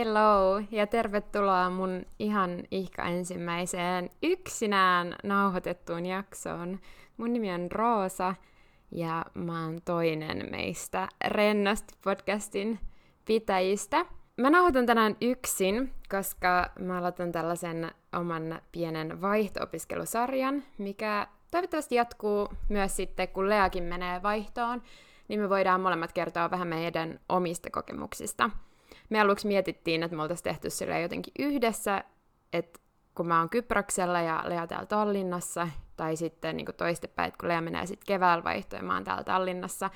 Hello ja tervetuloa mun ihan ihka ensimmäiseen yksinään nauhoitettuun jaksoon. Mun nimi on Roosa ja mä oon toinen meistä Rennosti podcastin pitäjistä. Mä nauhoitan tänään yksin, koska mä aloitan tällaisen oman pienen vaihto-opiskelusarjan, mikä toivottavasti jatkuu myös sitten, kun Leakin menee vaihtoon, niin me voidaan molemmat kertoa vähän meidän omista kokemuksista – me aluksi mietittiin, että me oltaisiin tehty sille jotenkin yhdessä, että kun mä oon Kyproksella ja Lea täällä Tallinnassa, tai sitten niin toistepäin, että kun Lea menee sitten keväällä vaihtoon mä oon täällä Tallinnassa,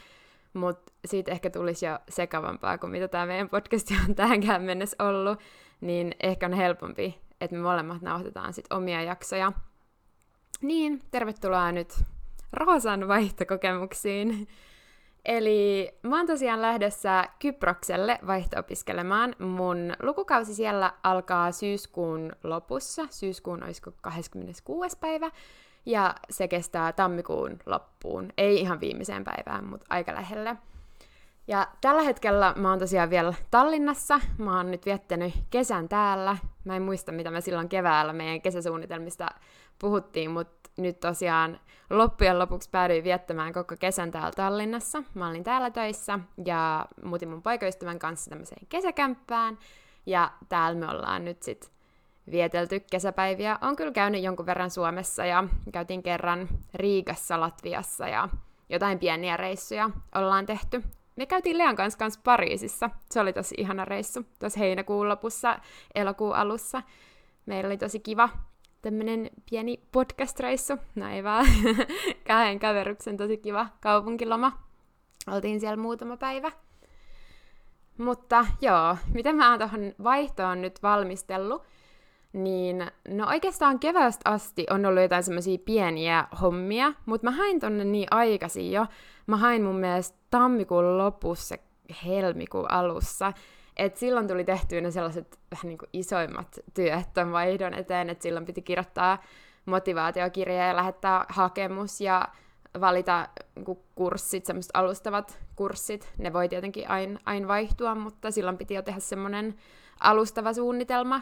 mutta siitä ehkä tulisi jo sekavampaa kuin mitä tämä meidän podcast on tähänkään mennessä ollut, niin ehkä on helpompi, että me molemmat nauhoitetaan sitten omia jaksoja. Niin, tervetuloa nyt Roosan vaihtokokemuksiin. Eli mä oon tosiaan lähdössä Kyprokselle vaihto-opiskelemaan. Mun lukukausi siellä alkaa syyskuun lopussa, syyskuun olisiko 26. päivä, ja se kestää tammikuun loppuun. Ei ihan viimeiseen päivään, mutta aika lähelle. Ja tällä hetkellä mä oon tosiaan vielä Tallinnassa. Mä oon nyt viettänyt kesän täällä. Mä en muista, mitä me silloin keväällä meidän kesäsuunnitelmista puhuttiin, mutta nyt tosiaan loppujen lopuksi päädyin viettämään koko kesän täällä Tallinnassa. Mä olin täällä töissä ja muutin mun poikaystävän kanssa tämmöiseen kesäkämppään. Ja täällä me ollaan nyt sit vietelty kesäpäiviä. On kyllä käynyt jonkun verran Suomessa ja käytiin kerran Riigassa, Latviassa ja jotain pieniä reissuja ollaan tehty. Me käytiin Lean kanssa, kanssa Pariisissa. Se oli tosi ihana reissu tuossa heinäkuun lopussa, elokuun alussa. Meillä oli tosi kiva tämmönen pieni podcast-reissu, no ei vaan, kahden kaveruksen tosi kiva kaupunkiloma. Oltiin siellä muutama päivä. Mutta joo, miten mä oon tuohon vaihtoon nyt valmistellut, niin no oikeastaan keväästä asti on ollut jotain semmoisia pieniä hommia, mutta mä hain tonne niin aikaisin jo. Mä hain mun mielestä tammikuun lopussa, helmikuun alussa, et silloin tuli tehtyä ne sellaiset vähän niin kuin isoimmat työt ton vaihdon eteen, että silloin piti kirjoittaa motivaatiokirja ja lähettää hakemus ja valita niinku kurssit, semmoiset alustavat kurssit. Ne voi tietenkin aina ain vaihtua, mutta silloin piti jo tehdä semmoinen alustava suunnitelma.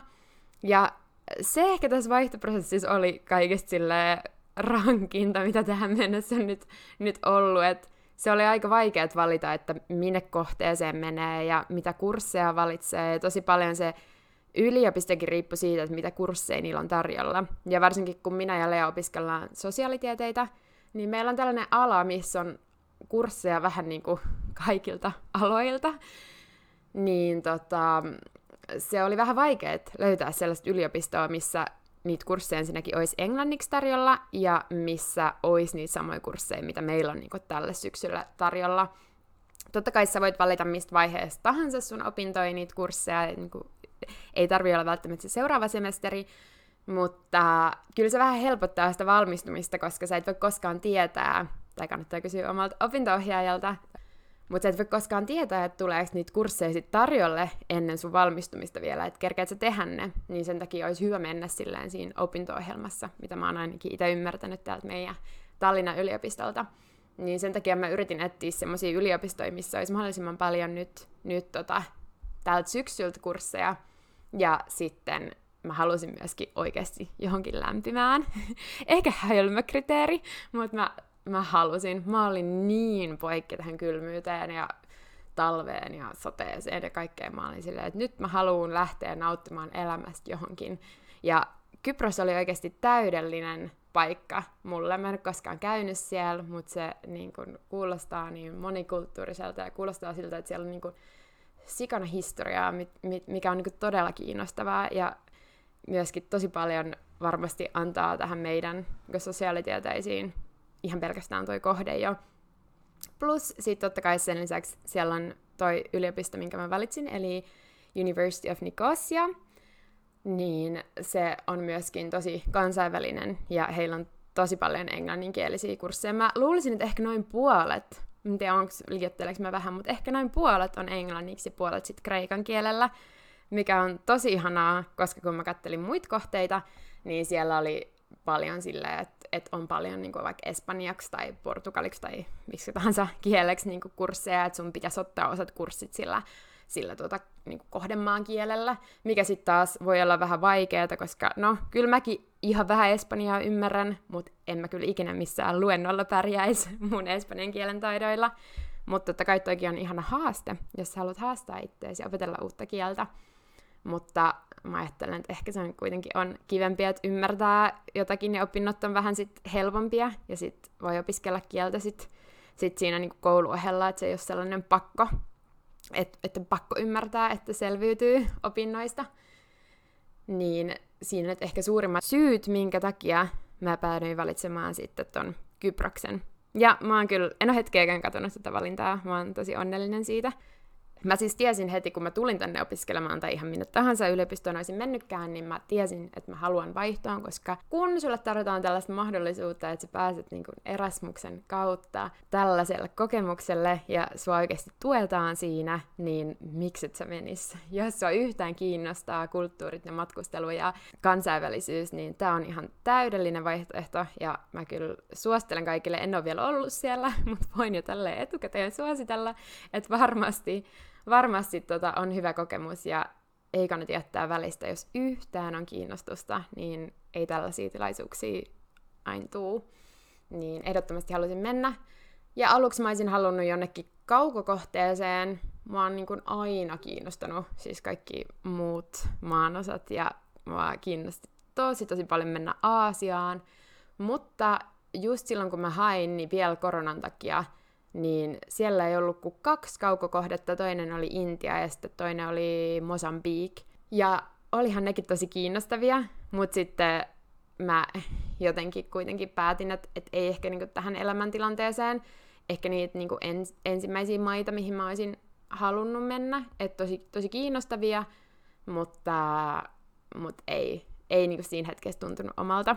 Ja se ehkä tässä vaihtoprosessissa oli kaikesta sille rankinta, mitä tähän mennessä on nyt, nyt ollut, että se oli aika vaikea valita, että minne kohteeseen menee ja mitä kursseja valitsee. Ja tosi paljon se yliopistokin riippui siitä, että mitä kursseja niillä on tarjolla. Ja varsinkin kun minä ja Lea opiskellaan sosiaalitieteitä, niin meillä on tällainen ala, missä on kursseja vähän niin kuin kaikilta aloilta. Niin tota, se oli vähän vaikea löytää sellaista yliopistoa, missä niitä kursseja ensinnäkin olisi englanniksi tarjolla, ja missä olisi niitä samoja kursseja, mitä meillä on niin tälle syksyllä tarjolla. Totta kai sä voit valita mistä vaiheesta tahansa sun opintoja niitä kursseja, niin kuin, ei tarvi olla välttämättä se seuraava semesteri, mutta kyllä se vähän helpottaa sitä valmistumista, koska sä et voi koskaan tietää, tai kannattaa kysyä omalta opinto-ohjaajalta, mutta et voi koskaan tietää, että tuleeko niitä kursseja sit tarjolle ennen sun valmistumista vielä, että kerkeät sä tehdä ne, niin sen takia olisi hyvä mennä silleen siinä opinto-ohjelmassa, mitä mä oon ainakin itse ymmärtänyt täältä meidän Tallinnan yliopistolta. Niin sen takia mä yritin etsiä semmoisia yliopistoja, missä olisi mahdollisimman paljon nyt, nyt tota, täältä syksyltä kursseja. Ja sitten mä halusin myöskin oikeasti johonkin lämpimään. Ehkä hölmökriteeri, mutta mä mä halusin. Mä olin niin poikki tähän kylmyyteen ja talveen ja sateeseen ja kaikkeen. Mä olin silleen, että nyt mä haluan lähteä nauttimaan elämästä johonkin. Ja Kypros oli oikeasti täydellinen paikka mulle. Mä en ole koskaan käynyt siellä, mutta se niin kun, kuulostaa niin monikulttuuriselta ja kuulostaa siltä, että siellä on niin kun, sikana historiaa, mikä on niin kun, todella kiinnostavaa ja myöskin tosi paljon varmasti antaa tähän meidän sosiaalitieteisiin ihan pelkästään toi kohde jo. Plus sitten totta kai sen lisäksi siellä on toi yliopisto, minkä mä valitsin, eli University of Nicosia, niin se on myöskin tosi kansainvälinen ja heillä on tosi paljon englanninkielisiä kursseja. Mä luulisin, että ehkä noin puolet, en tiedä onko liioitteleeko mä vähän, mutta ehkä noin puolet on englanniksi ja puolet sitten kreikan kielellä, mikä on tosi ihanaa, koska kun mä kattelin muita kohteita, niin siellä oli paljon silleen, että että on paljon niin kuin vaikka espanjaksi tai portugaliksi tai miksi tahansa kieleksi niin kuin kursseja, että sun pitäisi ottaa osat kurssit sillä, sillä tuota, niin kuin kohdemaan kielellä, mikä sitten taas voi olla vähän vaikeaa, koska no, kyllä mäkin ihan vähän espanjaa ymmärrän, mutta en mä kyllä ikinä missään luennolla pärjäisi mun espanjan kielen taidoilla. Mutta totta kai toikin on ihana haaste, jos sä haluat haastaa itseäsi ja opetella uutta kieltä. Mutta mä ajattelen, että ehkä se on kuitenkin on kivempiä, että ymmärtää jotakin ja opinnot on vähän sit helpompia ja sit voi opiskella kieltä sit, sit siinä niin kouluohella, että se ei ole sellainen pakko, että, että pakko ymmärtää, että selviytyy opinnoista. Niin siinä nyt ehkä suurimmat syyt, minkä takia mä päädyin valitsemaan sitten ton Kyproksen. Ja mä oon kyllä, en ole hetkeäkään katsonut tätä valintaa, mä oon tosi onnellinen siitä. Mä siis tiesin heti, kun mä tulin tänne opiskelemaan tai ihan minne tahansa yliopistoon olisin mennytkään, niin mä tiesin, että mä haluan vaihtoon, koska kun sulle tarjotaan tällaista mahdollisuutta, että sä pääset niin kuin Erasmuksen kautta tällaiselle kokemukselle ja sua oikeasti tuetaan siinä, niin miksi et sä menis? Jos sua yhtään kiinnostaa kulttuurit ja matkustelu ja kansainvälisyys, niin tää on ihan täydellinen vaihtoehto ja mä kyllä suosittelen kaikille, en ole vielä ollut siellä, mutta voin jo tälleen etukäteen suositella, että varmasti varmasti tota, on hyvä kokemus ja ei kannata jättää välistä. Jos yhtään on kiinnostusta, niin ei tällaisia tilaisuuksia aina tuu. Niin ehdottomasti halusin mennä. Ja aluksi mä olisin halunnut jonnekin kaukokohteeseen. Mä oon niin kuin aina kiinnostanut siis kaikki muut maanosat ja mä kiinnosti tosi tosi paljon mennä Aasiaan. Mutta just silloin kun mä hain, niin vielä koronan takia – niin siellä ei ollut kuin kaksi kaukokohdetta, toinen oli Intia ja sitten toinen oli Mosambik. Ja olihan nekin tosi kiinnostavia, mutta sitten mä jotenkin kuitenkin päätin, että, että ei ehkä niinku tähän elämäntilanteeseen, ehkä niitä niinku ens, ensimmäisiä maita, mihin mä olisin halunnut mennä, että tosi, tosi kiinnostavia, mutta, mutta ei, ei niinku siinä hetkessä tuntunut omalta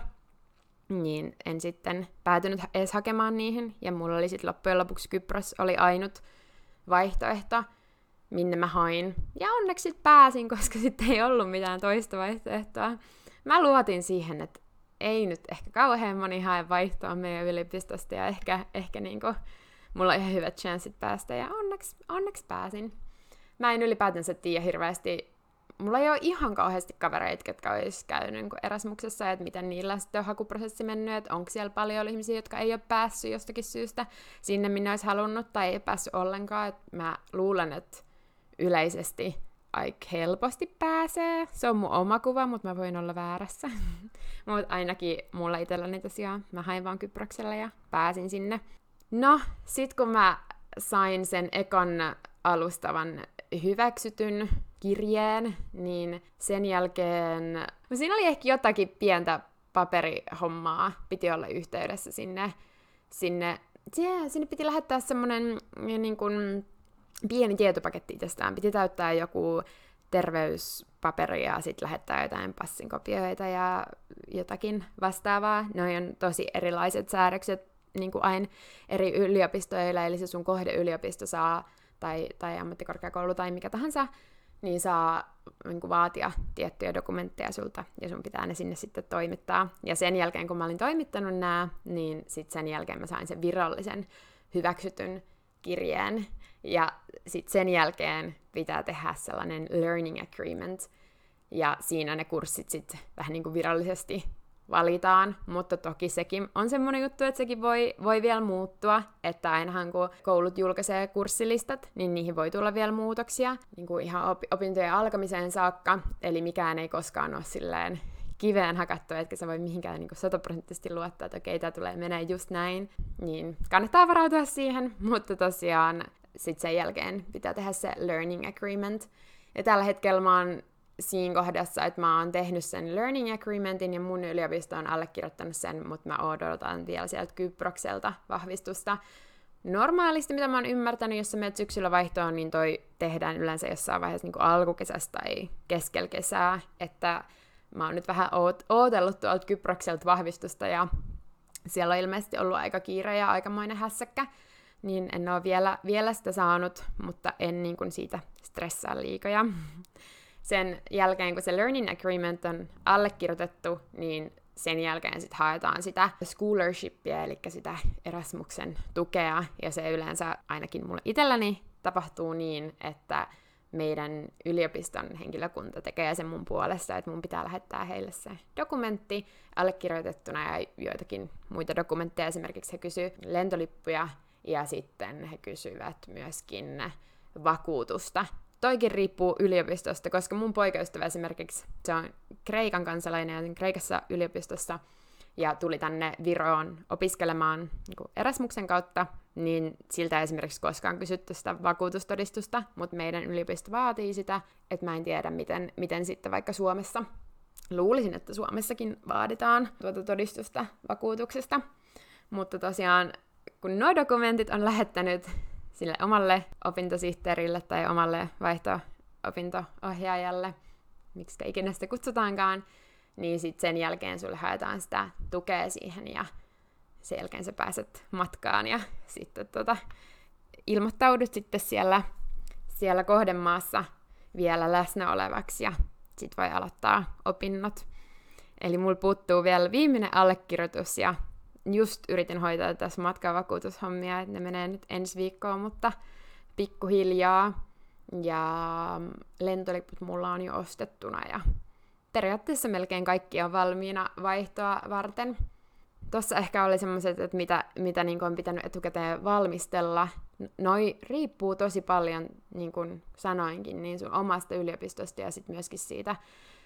niin en sitten päätynyt edes hakemaan niihin, ja mulla oli sitten loppujen lopuksi Kypros oli ainut vaihtoehto, minne mä hain. Ja onneksi sitten pääsin, koska sitten ei ollut mitään toista vaihtoehtoa. Mä luotin siihen, että ei nyt ehkä kauhean moni hae vaihtoa meidän yliopistosta, ja ehkä, ehkä niinku, mulla on ihan hyvät chanssit päästä, ja onneksi, onneksi pääsin. Mä en ylipäätänsä tiedä hirveästi mulla ei ole ihan kauheasti kavereita, jotka olisi käynyt niin Erasmuksessa, että miten niillä sitten on hakuprosessi mennyt, että onko siellä paljon ihmisiä, jotka ei ole päässyt jostakin syystä sinne, minne olisi halunnut, tai ei päässyt ollenkaan. Et mä luulen, että yleisesti aika helposti pääsee. Se on mun oma kuva, mutta mä voin olla väärässä. mutta ainakin mulla itselläni tosiaan, mä hain vaan Kyproksella ja pääsin sinne. No, sit kun mä sain sen ekan alustavan hyväksytyn kirjeen, niin sen jälkeen... No siinä oli ehkä jotakin pientä paperihommaa, piti olla yhteydessä sinne, sinne yeah, sinne piti lähettää semmoinen niin kuin, pieni tietopaketti itsestään. Piti täyttää joku terveyspaperi ja sitten lähettää jotain passinkopioita ja jotakin vastaavaa. Ne on tosi erilaiset säädökset niin kuin aina eri yliopistoilla, eli se sun kohdeyliopisto saa, tai, tai ammattikorkeakoulu tai mikä tahansa, niin saa niin kuin vaatia tiettyjä dokumentteja sulta, ja sun pitää ne sinne sitten toimittaa. Ja sen jälkeen, kun mä olin toimittanut nämä, niin sitten sen jälkeen mä sain sen virallisen hyväksytyn kirjeen. Ja sitten sen jälkeen pitää tehdä sellainen learning agreement, ja siinä ne kurssit sitten vähän niin kuin virallisesti valitaan, mutta toki sekin on semmoinen juttu, että sekin voi, voi vielä muuttua, että ainahan kun koulut julkaisee kurssilistat, niin niihin voi tulla vielä muutoksia niin kuin ihan op- opintojen alkamiseen saakka, eli mikään ei koskaan ole silleen kiveen hakattu, etkä sä voi mihinkään niin sataprosenttisesti luottaa, että okei, tämä tulee menee just näin, niin kannattaa varautua siihen, mutta tosiaan sitten sen jälkeen pitää tehdä se learning agreement, ja tällä hetkellä mä oon siinä kohdassa, että mä oon tehnyt sen learning agreementin ja mun yliopisto on allekirjoittanut sen, mutta mä odotan vielä sieltä Kyprokselta vahvistusta. Normaalisti, mitä mä oon ymmärtänyt, jos sä menet syksyllä vaihtoon, niin toi tehdään yleensä jossain vaiheessa niin alkukesästä tai keskellä kesää, että mä oon nyt vähän oot, ootellut tuolta Kyprokselta vahvistusta ja siellä on ilmeisesti ollut aika kiire ja aikamoinen hässäkkä, niin en ole vielä, vielä sitä saanut, mutta en niin kuin siitä stressaa liikoja sen jälkeen, kun se learning agreement on allekirjoitettu, niin sen jälkeen sitten haetaan sitä scholarshipia, eli sitä Erasmuksen tukea, ja se yleensä ainakin mulle itselläni tapahtuu niin, että meidän yliopiston henkilökunta tekee sen mun puolesta, että mun pitää lähettää heille se dokumentti allekirjoitettuna ja joitakin muita dokumentteja. Esimerkiksi he kysyvät lentolippuja ja sitten he kysyvät myöskin vakuutusta. Toikin riippuu yliopistosta, koska mun poikaystävä esimerkiksi, se on Kreikan kansalainen ja Kreikassa yliopistossa – ja tuli tänne Viroon opiskelemaan niin Erasmuksen kautta, niin siltä esimerkiksi koskaan kysytty sitä vakuutustodistusta, mutta meidän yliopisto vaatii sitä, että mä en tiedä, miten, miten sitten vaikka Suomessa, luulisin, että Suomessakin vaaditaan tuota todistusta vakuutuksesta, mutta tosiaan kun nuo dokumentit on lähettänyt sille omalle opintosihteerille tai omalle vaihto-opinto-ohjaajalle, miksi ikinä sitä kutsutaankaan, niin sitten sen jälkeen sulle haetaan sitä tukea siihen ja sen jälkeen sä pääset matkaan ja sitten tota, ilmoittaudut sitten siellä, siellä kohdemaassa vielä läsnä olevaksi ja sit voi aloittaa opinnot. Eli mulla puuttuu vielä viimeinen allekirjoitus ja just yritin hoitaa tässä matkavakuutushommia, että ne menee nyt ensi viikkoon, mutta pikkuhiljaa. Ja lentoliput mulla on jo ostettuna ja periaatteessa melkein kaikki on valmiina vaihtoa varten. Tuossa ehkä oli semmoiset, että mitä, mitä niin on pitänyt etukäteen valmistella. Noi riippuu tosi paljon, niin kuin sanoinkin, niin sun omasta yliopistosta ja sitten myöskin siitä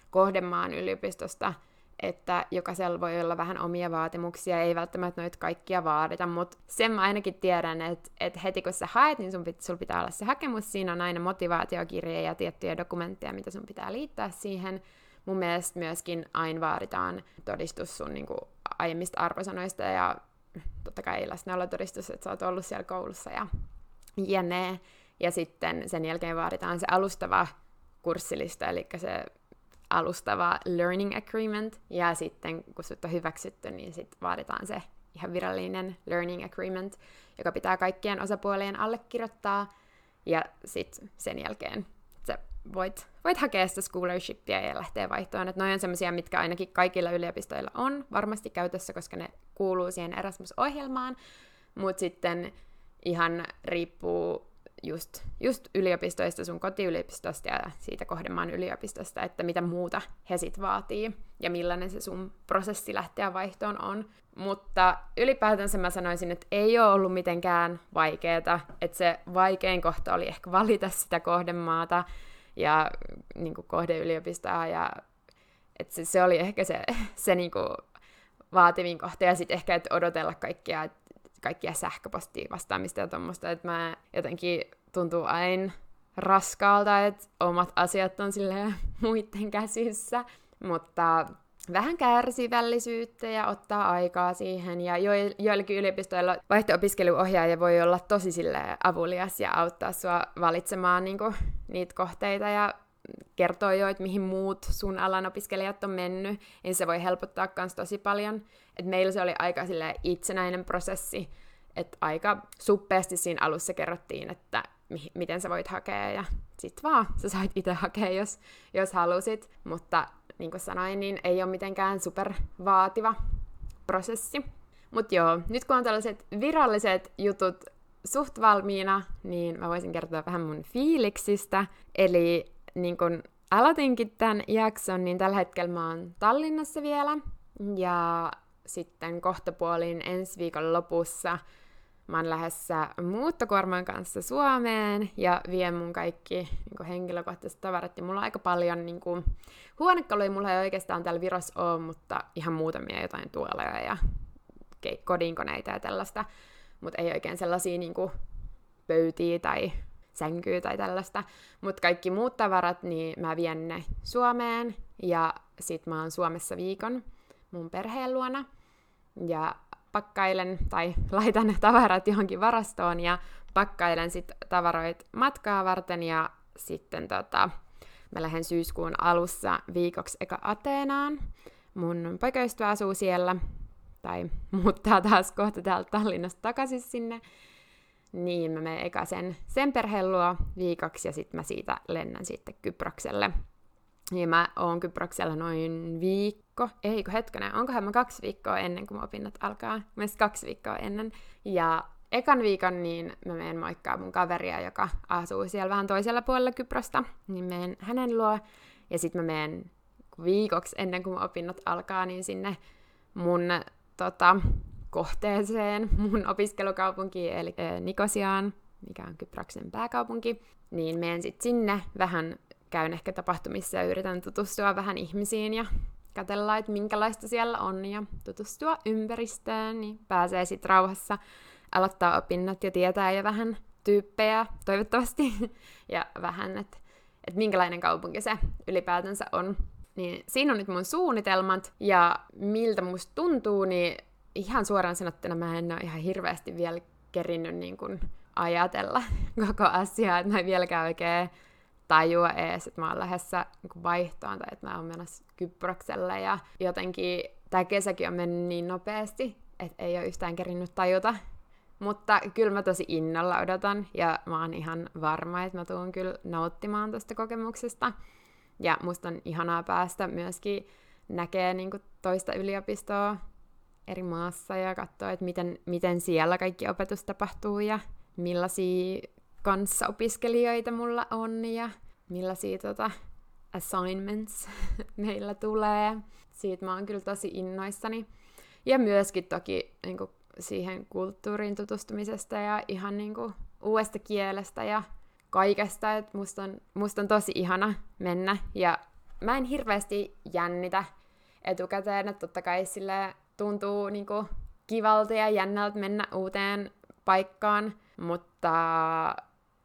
kohdemaan yliopistosta, että jokaisella voi olla vähän omia vaatimuksia, ei välttämättä noita kaikkia vaadita, mutta sen mä ainakin tiedän, että, että heti kun sä haet, niin sun pit, sul pitää olla se hakemus, siinä on aina motivaatiokirje ja tiettyjä dokumentteja, mitä sun pitää liittää siihen, mun mielestä myöskin aina vaaditaan todistus sun niin kuin, aiemmista arvosanoista ja totta kai läsnäolotodistus, että sä oot ollut siellä koulussa ja jne. Ja sitten sen jälkeen vaaditaan se alustava kurssilista, eli se alustava learning agreement, ja sitten kun sut on hyväksytty, niin sitten vaaditaan se ihan virallinen learning agreement, joka pitää kaikkien osapuolien allekirjoittaa, ja sitten sen jälkeen voit, voit hakea sitä scholarshipia ja lähteä vaihtoon. Että noin on semmoisia, mitkä ainakin kaikilla yliopistoilla on varmasti käytössä, koska ne kuuluu siihen Erasmus-ohjelmaan, mutta sitten ihan riippuu just, just yliopistoista, sun kotiyliopistosta ja siitä kohdemaan yliopistosta, että mitä muuta he sit vaatii ja millainen se sun prosessi lähteä vaihtoon on. Mutta ylipäätänsä mä sanoisin, että ei ole ollut mitenkään vaikeeta, että se vaikein kohta oli ehkä valita sitä kohdemaata, ja niin kohdeyliopistoa ja et se, se, oli ehkä se, se niin vaativin kohta ja sitten ehkä, että odotella kaikkia, kaikkia sähköpostia vastaamista ja tuommoista, että mä jotenkin tuntuu aina raskaalta, että omat asiat on silleen muiden käsissä, mutta vähän kärsivällisyyttä ja ottaa aikaa siihen. Ja jo, joillakin yliopistoilla vaihto-opiskeluohjaaja voi olla tosi sille avulias ja auttaa sua valitsemaan niinku, niitä kohteita ja kertoo jo, että mihin muut sun alan opiskelijat on mennyt, niin se voi helpottaa myös tosi paljon. Et meillä se oli aika itsenäinen prosessi, että aika suppeasti siinä alussa kerrottiin, että mi- miten sä voit hakea, ja sit vaan sä sait itse hakea, jos, jos halusit, mutta niin kuin sanoin, niin ei ole mitenkään super vaativa prosessi. Mutta joo, nyt kun on tällaiset viralliset jutut suht valmiina, niin mä voisin kertoa vähän mun fiiliksistä. Eli niin kun aloitinkin tämän jakson, niin tällä hetkellä mä oon Tallinnassa vielä. Ja sitten kohtapuolin ensi viikon lopussa Mä oon lähdössä muuttokuorman kanssa Suomeen ja vien mun kaikki niin henkilökohtaiset tavarat. Ja mulla on aika paljon niin kuin, huonekaluja, mulla ei oikeastaan täällä Virossa ole, mutta ihan muutamia jotain tuoleja ja kodinkoneita ja tällaista. Mutta ei oikein sellaisia niin kuin, pöytiä tai sänkyä tai tällaista. Mutta kaikki muut tavarat, niin mä vien ne Suomeen ja sit mä oon Suomessa viikon mun perheen luona. Ja pakkailen tai laitan ne tavarat johonkin varastoon ja pakkailen sitten tavaroit matkaa varten ja sitten tota, mä lähden syyskuun alussa viikoksi eka Ateenaan. Mun poikaystävä asuu siellä, tai muuttaa taas kohta täältä Tallinnasta takaisin sinne. Niin mä menen eka sen, sen perheen luo viikoksi ja sitten mä siitä lennän sitten Kyprokselle. Niin mä oon Kyproksella noin viikko, eikö hetkinen, onkohan mä kaksi viikkoa ennen kuin mun opinnot alkaa, myös kaksi viikkoa ennen. Ja ekan viikon niin mä menen moikkaa mun kaveria, joka asuu siellä vähän toisella puolella Kyprosta, niin menen hänen luo, ja sitten mä menen viikoksi ennen kuin mun opinnot alkaa, niin sinne mun tota, kohteeseen, mun opiskelukaupunkiin, eli Nikosiaan, mikä on Kyproksen pääkaupunki, niin menen sitten sinne vähän, käyn ehkä tapahtumissa ja yritän tutustua vähän ihmisiin ja katella, että minkälaista siellä on ja tutustua ympäristöön, niin pääsee sitten rauhassa aloittaa opinnot ja tietää jo vähän tyyppejä, toivottavasti, ja vähän, että et minkälainen kaupunki se ylipäätänsä on. Niin siinä on nyt mun suunnitelmat, ja miltä musta tuntuu, niin ihan suoraan sanottuna mä en ole ihan hirveästi vielä kerinnyt niin kun ajatella koko asiaa, että mä en vieläkään oikein tajua ees, että mä oon lähdössä niin vaihtoon tai että mä oon menossa Kyprokselle ja jotenkin tämä kesäkin on mennyt niin nopeasti, että ei ole yhtään kerinnyt tajuta. Mutta kyllä mä tosi innolla odotan ja mä oon ihan varma, että mä tuun kyllä nauttimaan tästä kokemuksesta. Ja musta on ihanaa päästä myöskin näkee niin toista yliopistoa eri maassa ja katsoa, että miten, miten siellä kaikki opetus tapahtuu ja millaisia kanssaopiskelijoita mulla on ja millaisia tota, assignments meillä tulee. Siitä mä oon kyllä tosi innoissani. Ja myöskin toki niin kuin, siihen kulttuuriin tutustumisesta ja ihan niin kuin, uudesta kielestä ja kaikesta. että musta, on, musta on tosi ihana mennä. Ja mä en hirveästi jännitä etukäteen, että totta kai sille tuntuu niin kuin, kivalta ja jännältä mennä uuteen paikkaan, mutta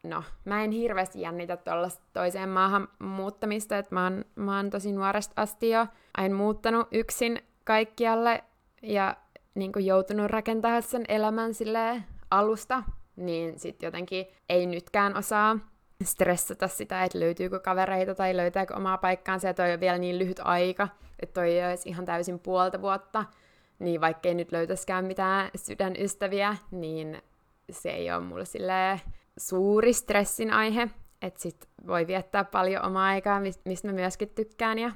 no, mä en hirveästi jännitä tuollaista toiseen maahan muuttamista, että mä oon, mä oon tosi nuoresta asti jo aina muuttanut yksin kaikkialle ja niin kuin joutunut rakentamaan sen elämän sille alusta, niin sitten jotenkin ei nytkään osaa stressata sitä, että löytyykö kavereita tai löytääkö omaa paikkaansa, ja toi on vielä niin lyhyt aika, että toi ei olisi ihan täysin puolta vuotta, niin vaikkei nyt löytäskään mitään sydänystäviä, niin se ei ole mulle silleen suuri stressin aihe, että sit voi viettää paljon omaa aikaa, mistä mä myöskin tykkään, ja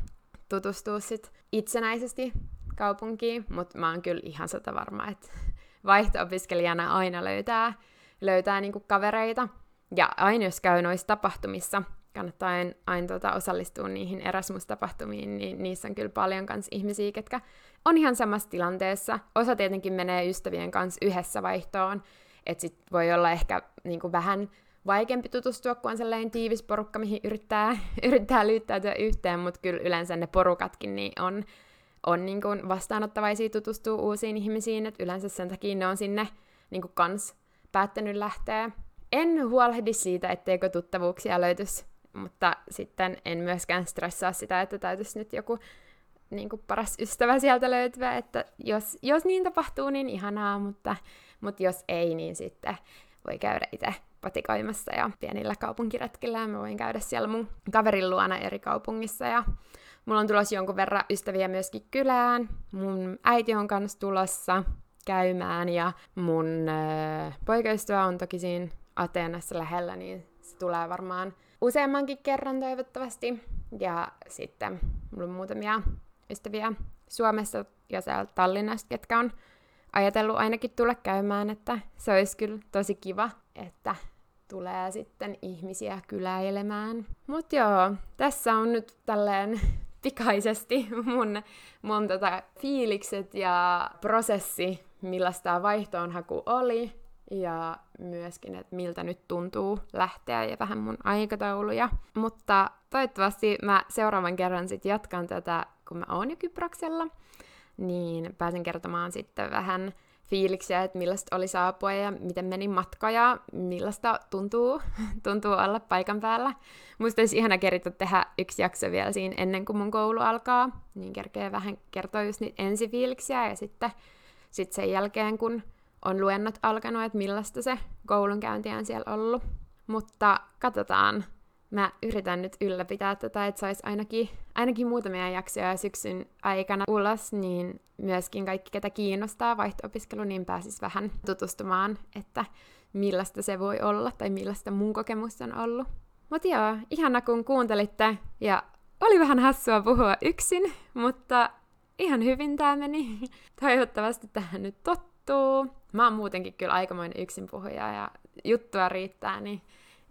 tutustua sit itsenäisesti kaupunkiin, mutta mä oon kyllä ihan sata varma, että vaihto-opiskelijana aina löytää, löytää niinku kavereita, ja aina jos käy noissa tapahtumissa, kannattaa aina, aina tota osallistua niihin Erasmus-tapahtumiin, niin niissä on kyllä paljon kans ihmisiä, ketkä on ihan samassa tilanteessa. Osa tietenkin menee ystävien kanssa yhdessä vaihtoon, että sit voi olla ehkä niin kuin vähän vaikeampi tutustua, kun on sellainen tiivis porukka, mihin yrittää, yrittää lyyttäytyä yhteen, mutta kyllä yleensä ne porukatkin niin on, on niin kuin vastaanottavaisia tutustua uusiin ihmisiin, että yleensä sen takia ne on sinne niin kuin kans päättänyt lähteä. En huolehdi siitä, etteikö tuttavuuksia löytyisi, mutta sitten en myöskään stressaa sitä, että täytyisi nyt joku niin kuin paras ystävä sieltä löytyä, että jos, jos niin tapahtuu, niin ihanaa, mutta mutta jos ei, niin sitten voi käydä itse patikoimassa ja pienillä kaupunkiretkillä. Mä voin käydä siellä mun kaverin luona eri kaupungissa ja mulla on tulossa jonkun verran ystäviä myöskin kylään. Mun äiti on kanssa tulossa käymään ja mun äh, poikaystävä on toki siinä Ateenassa lähellä, niin se tulee varmaan useammankin kerran toivottavasti. Ja sitten mulla on muutamia ystäviä Suomessa ja siellä Tallinnasta, ketkä on ajatellut ainakin tulla käymään, että se olisi kyllä tosi kiva, että tulee sitten ihmisiä kyläilemään. Mutta joo, tässä on nyt tälleen pikaisesti mun, mun tota fiilikset ja prosessi, millaista vaihtoonhaku oli, ja myöskin, että miltä nyt tuntuu lähteä ja vähän mun aikatauluja. Mutta toivottavasti mä seuraavan kerran sitten jatkan tätä, kun mä oon jo Kyproksella niin pääsen kertomaan sitten vähän fiiliksiä, että millaista oli saapua ja miten meni matka ja millaista tuntuu, tuntuu olla paikan päällä. Musta olisi ihana keritä tehdä yksi jakso vielä siinä ennen kuin mun koulu alkaa, niin kerkee vähän kertoa just niitä ensifiiliksiä ja sitten sit sen jälkeen, kun on luennot alkanut, että millaista se koulunkäynti on siellä ollut. Mutta katsotaan, mä yritän nyt ylläpitää tätä, että saisi ainakin, ainakin muutamia jaksoja syksyn aikana ulos, niin myöskin kaikki, ketä kiinnostaa vaihto-opiskelu, niin pääsis vähän tutustumaan, että millaista se voi olla tai millaista mun kokemus on ollut. Mutta joo, ihana kun kuuntelitte ja oli vähän hassua puhua yksin, mutta ihan hyvin tämä meni. Toivottavasti tähän nyt tottuu. Mä oon muutenkin kyllä aikamoinen yksinpuhuja ja juttua riittää, niin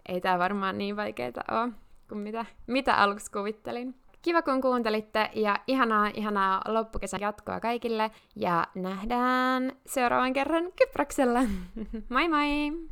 ei tää varmaan niin vaikeeta ole kuin mitä, mitä aluksi kuvittelin. Kiva kun kuuntelitte ja ihanaa, ihanaa loppukesän jatkoa kaikille ja nähdään seuraavan kerran Kyproksella. moi moi!